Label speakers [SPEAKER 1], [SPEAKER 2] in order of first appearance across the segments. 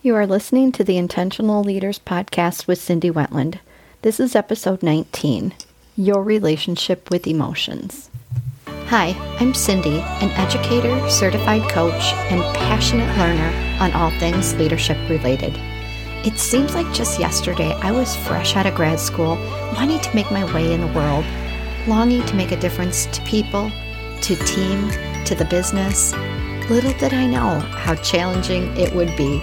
[SPEAKER 1] You are listening to the Intentional Leaders Podcast with Cindy Wetland. This is episode 19 Your Relationship with Emotions. Hi, I'm Cindy, an educator, certified coach, and passionate learner on all things leadership related. It seems like just yesterday I was fresh out of grad school, wanting to make my way in the world, longing to make a difference to people, to team, to the business. Little did I know how challenging it would be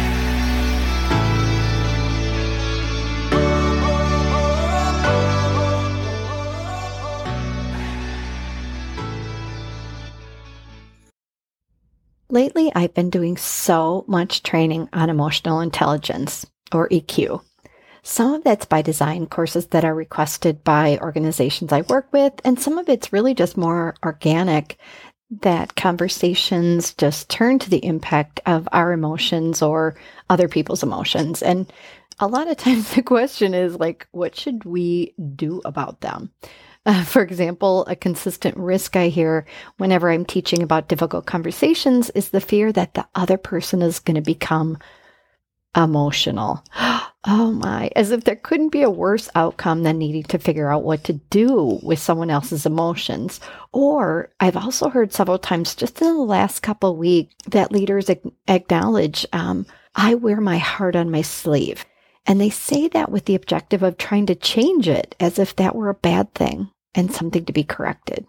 [SPEAKER 1] Lately, I've been doing so much training on emotional intelligence, or EQ. Some of that's by design courses that are requested by organizations I work with, and some of it's really just more organic that conversations just turn to the impact of our emotions or other people's emotions. And a lot of times the question is like, what should we do about them? Uh, for example, a consistent risk I hear whenever I'm teaching about difficult conversations is the fear that the other person is going to become emotional. Oh my, as if there couldn't be a worse outcome than needing to figure out what to do with someone else's emotions. Or I've also heard several times just in the last couple weeks that leaders acknowledge, um, I wear my heart on my sleeve. And they say that with the objective of trying to change it as if that were a bad thing and something to be corrected.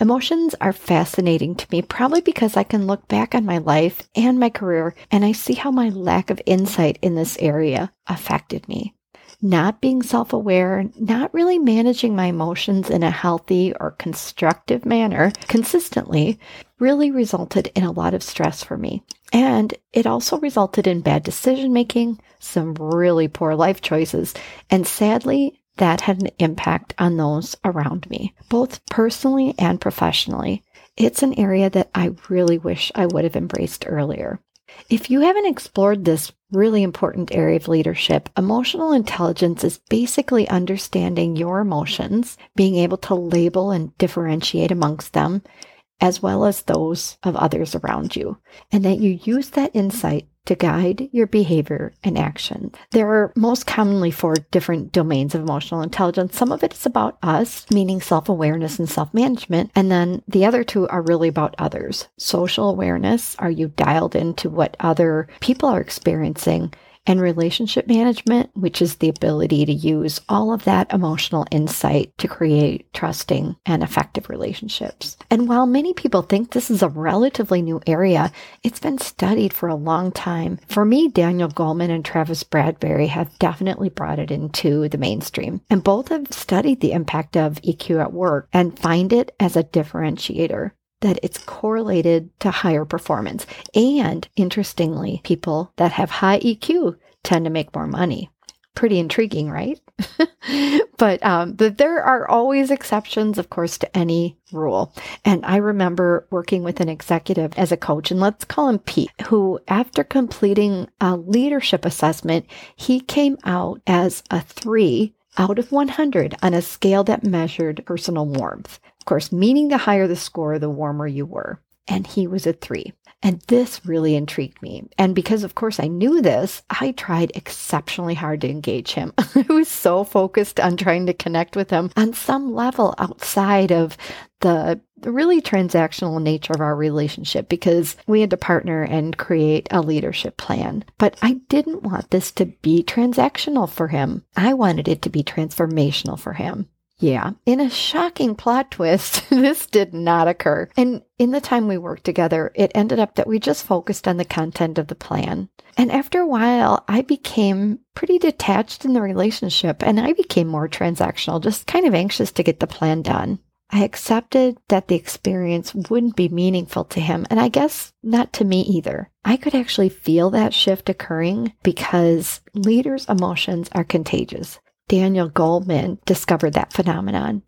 [SPEAKER 1] Emotions are fascinating to me, probably because I can look back on my life and my career and I see how my lack of insight in this area affected me. Not being self aware, not really managing my emotions in a healthy or constructive manner consistently really resulted in a lot of stress for me. And it also resulted in bad decision making, some really poor life choices, and sadly, that had an impact on those around me, both personally and professionally. It's an area that I really wish I would have embraced earlier. If you haven't explored this really important area of leadership, emotional intelligence is basically understanding your emotions, being able to label and differentiate amongst them, as well as those of others around you, and that you use that insight to guide your behavior and action. There are most commonly four different domains of emotional intelligence. Some of it is about us, meaning self awareness and self management. And then the other two are really about others. Social awareness are you dialed into what other people are experiencing? And relationship management, which is the ability to use all of that emotional insight to create trusting and effective relationships. And while many people think this is a relatively new area, it's been studied for a long time. For me, Daniel Goleman and Travis Bradberry have definitely brought it into the mainstream. And both have studied the impact of EQ at work and find it as a differentiator that it's correlated to higher performance. And interestingly, people that have high EQ tend to make more money. Pretty intriguing, right? but um, but there are always exceptions, of course, to any rule. And I remember working with an executive as a coach, and let's call him Pete, who, after completing a leadership assessment, he came out as a three out of 100 on a scale that measured personal warmth course, meaning the higher the score, the warmer you were. And he was a three. And this really intrigued me. And because, of course, I knew this, I tried exceptionally hard to engage him. I was so focused on trying to connect with him on some level outside of the really transactional nature of our relationship because we had to partner and create a leadership plan. But I didn't want this to be transactional for him. I wanted it to be transformational for him. Yeah, in a shocking plot twist, this did not occur. And in the time we worked together, it ended up that we just focused on the content of the plan. And after a while, I became pretty detached in the relationship and I became more transactional, just kind of anxious to get the plan done. I accepted that the experience wouldn't be meaningful to him, and I guess not to me either. I could actually feel that shift occurring because leaders' emotions are contagious. Daniel Goleman discovered that phenomenon.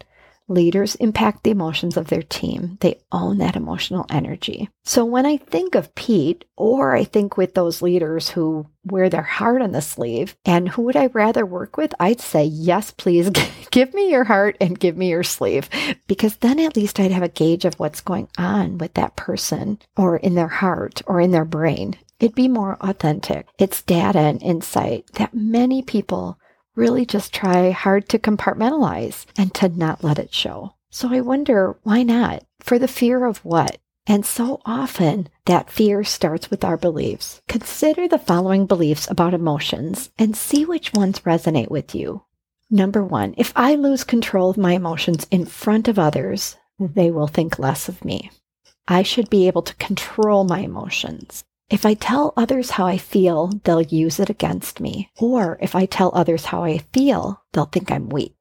[SPEAKER 1] Leaders impact the emotions of their team. They own that emotional energy. So when I think of Pete, or I think with those leaders who wear their heart on the sleeve, and who would I rather work with? I'd say, yes, please give me your heart and give me your sleeve, because then at least I'd have a gauge of what's going on with that person, or in their heart, or in their brain. It'd be more authentic. It's data and insight that many people really just try hard to compartmentalize and to not let it show. So I wonder, why not? For the fear of what? And so often that fear starts with our beliefs. Consider the following beliefs about emotions and see which ones resonate with you. Number one, if I lose control of my emotions in front of others, they will think less of me. I should be able to control my emotions. If I tell others how I feel, they'll use it against me. Or if I tell others how I feel, they'll think I'm weak.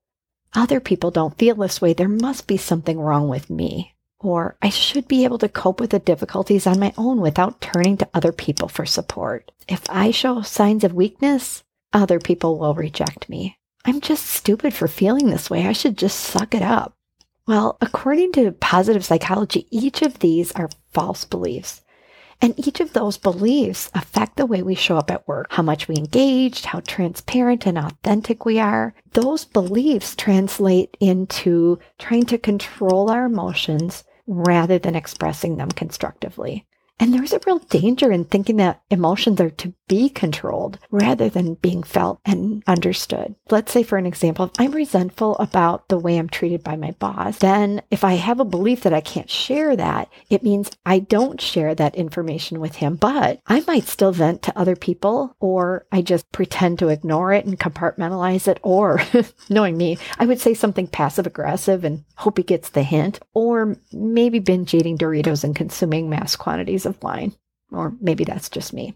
[SPEAKER 1] Other people don't feel this way. There must be something wrong with me. Or I should be able to cope with the difficulties on my own without turning to other people for support. If I show signs of weakness, other people will reject me. I'm just stupid for feeling this way. I should just suck it up. Well, according to positive psychology, each of these are false beliefs. And each of those beliefs affect the way we show up at work, how much we engage, how transparent and authentic we are. Those beliefs translate into trying to control our emotions rather than expressing them constructively. And there's a real danger in thinking that emotions are to be controlled rather than being felt and understood. Let's say, for an example, if I'm resentful about the way I'm treated by my boss, then if I have a belief that I can't share that, it means I don't share that information with him, but I might still vent to other people or I just pretend to ignore it and compartmentalize it. Or knowing me, I would say something passive aggressive and hope he gets the hint, or maybe binge eating Doritos and consuming mass quantities of wine. Or maybe that's just me.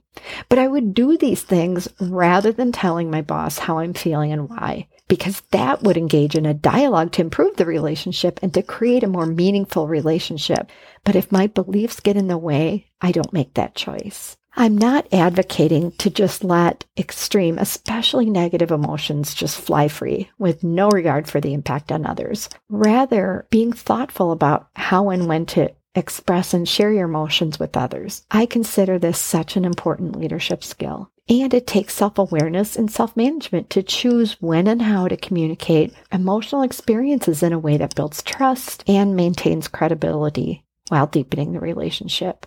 [SPEAKER 1] But I would do these things rather than telling my boss how I'm feeling and why, because that would engage in a dialogue to improve the relationship and to create a more meaningful relationship. But if my beliefs get in the way, I don't make that choice. I'm not advocating to just let extreme, especially negative emotions just fly free with no regard for the impact on others. Rather, being thoughtful about how and when to express and share your emotions with others. I consider this such an important leadership skill. And it takes self awareness and self management to choose when and how to communicate emotional experiences in a way that builds trust and maintains credibility while deepening the relationship.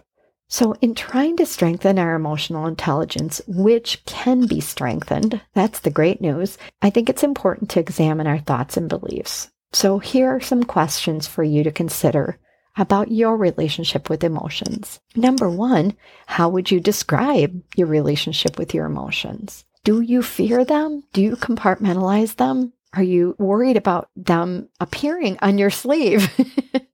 [SPEAKER 1] So, in trying to strengthen our emotional intelligence, which can be strengthened, that's the great news, I think it's important to examine our thoughts and beliefs. So, here are some questions for you to consider about your relationship with emotions. Number one, how would you describe your relationship with your emotions? Do you fear them? Do you compartmentalize them? Are you worried about them appearing on your sleeve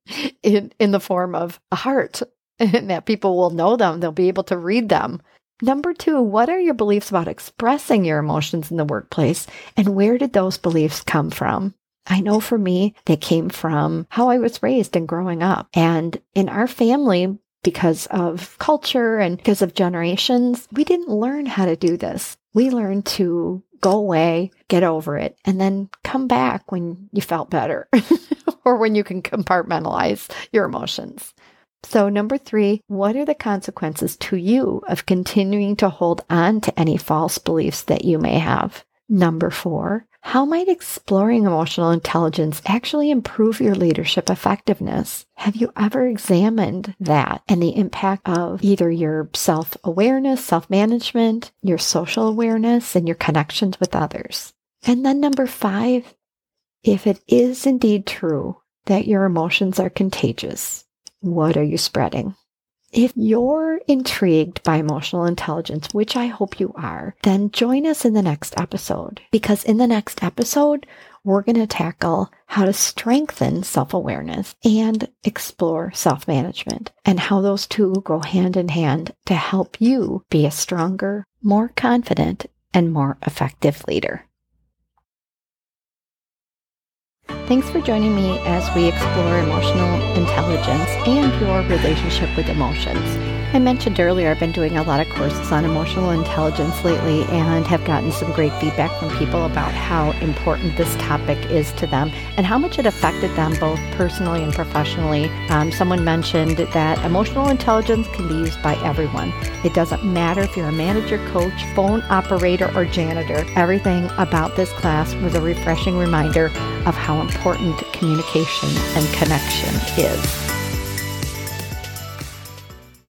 [SPEAKER 1] in, in the form of a heart and that people will know them? They'll be able to read them. Number two, what are your beliefs about expressing your emotions in the workplace and where did those beliefs come from? I know for me, they came from how I was raised and growing up. And in our family, because of culture and because of generations, we didn't learn how to do this. We learned to go away, get over it, and then come back when you felt better or when you can compartmentalize your emotions. So, number three, what are the consequences to you of continuing to hold on to any false beliefs that you may have? Number four, how might exploring emotional intelligence actually improve your leadership effectiveness? Have you ever examined that and the impact of either your self awareness, self management, your social awareness, and your connections with others? And then number five, if it is indeed true that your emotions are contagious, what are you spreading? If you're intrigued by emotional intelligence, which I hope you are, then join us in the next episode because in the next episode, we're going to tackle how to strengthen self awareness and explore self management and how those two go hand in hand to help you be a stronger, more confident, and more effective leader. Thanks for joining me as we explore emotional intelligence and your relationship with emotions. I mentioned earlier, I've been doing a lot of courses on emotional intelligence lately and have gotten some great feedback from people about how important this topic is to them and how much it affected them both personally and professionally. Um, someone mentioned that emotional intelligence can be used by everyone. It doesn't matter if you're a manager, coach, phone operator, or janitor. Everything about this class was a refreshing reminder of how important communication and connection is.